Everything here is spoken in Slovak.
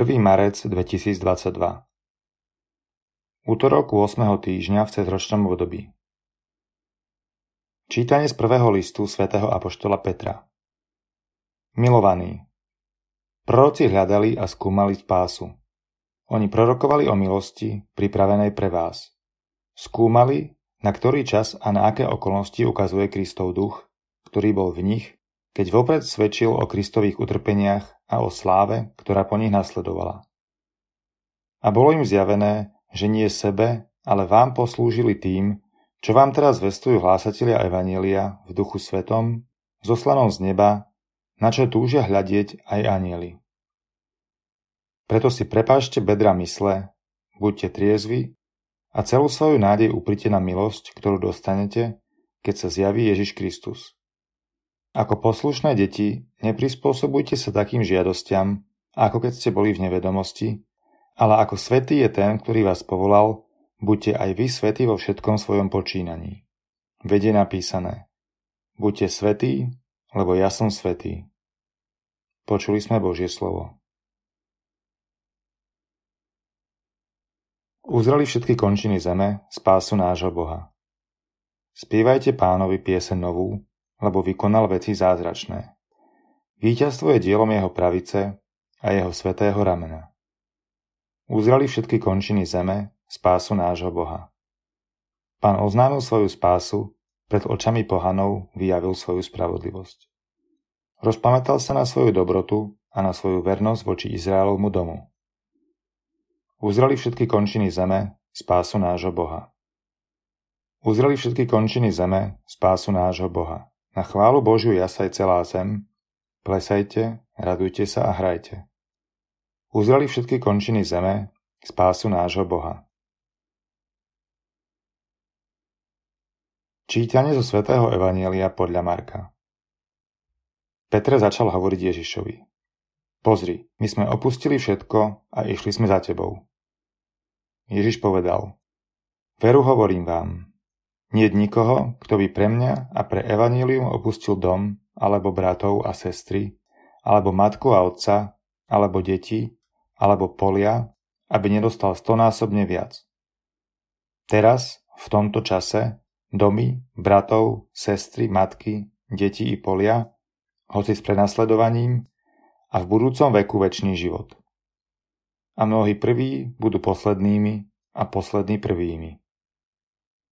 marec 2022 Útorok 8. týždňa v cezročnom období Čítanie z prvého listu svätého Apoštola Petra Milovaní, proroci hľadali a skúmali spásu. Oni prorokovali o milosti, pripravenej pre vás. Skúmali, na ktorý čas a na aké okolnosti ukazuje Kristov duch, ktorý bol v nich keď vopred svedčil o Kristových utrpeniach a o sláve, ktorá po nich nasledovala. A bolo im zjavené, že nie sebe, ale vám poslúžili tým, čo vám teraz vestujú hlásatelia Evanielia v duchu svetom, zoslanom z neba, na čo túžia hľadieť aj anieli. Preto si prepášte bedra mysle, buďte triezvi a celú svoju nádej uprite na milosť, ktorú dostanete, keď sa zjaví Ježiš Kristus. Ako poslušné deti, neprispôsobujte sa takým žiadostiam, ako keď ste boli v nevedomosti, ale ako svetý je ten, ktorý vás povolal, buďte aj vy svetí vo všetkom svojom počínaní. Vedie napísané. Buďte svetí, lebo ja som svetý. Počuli sme Božie slovo. Uzreli všetky končiny zeme spásu nášho Boha. Spievajte pánovi piesen novú, lebo vykonal veci zázračné. Víťazstvo je dielom jeho pravice a jeho svetého ramena. Uzrali všetky končiny zeme spásu nášho Boha. Pán oznámil svoju spásu, pred očami pohanov vyjavil svoju spravodlivosť. Rozpamätal sa na svoju dobrotu a na svoju vernosť voči Izraelovmu domu. Uzreli všetky končiny zeme spásu nášho Boha. Uzreli všetky končiny zeme spásu nášho Boha. Na chválu Božiu jasaj celá zem, plesajte, radujte sa a hrajte. Uzreli všetky končiny zeme, spásu nášho Boha. Čítanie zo svätého Evanielia podľa Marka Petre začal hovoriť Ježišovi. Pozri, my sme opustili všetko a išli sme za tebou. Ježiš povedal, Veru hovorím vám, Niet nikoho, kto by pre mňa a pre evanílium opustil dom, alebo bratov a sestry, alebo matku a otca, alebo deti, alebo polia, aby nedostal stonásobne viac. Teraz, v tomto čase, domy, bratov, sestry, matky, deti i polia, hoci s prenasledovaním, a v budúcom veku väčší život. A mnohí prví budú poslednými a poslední prvými.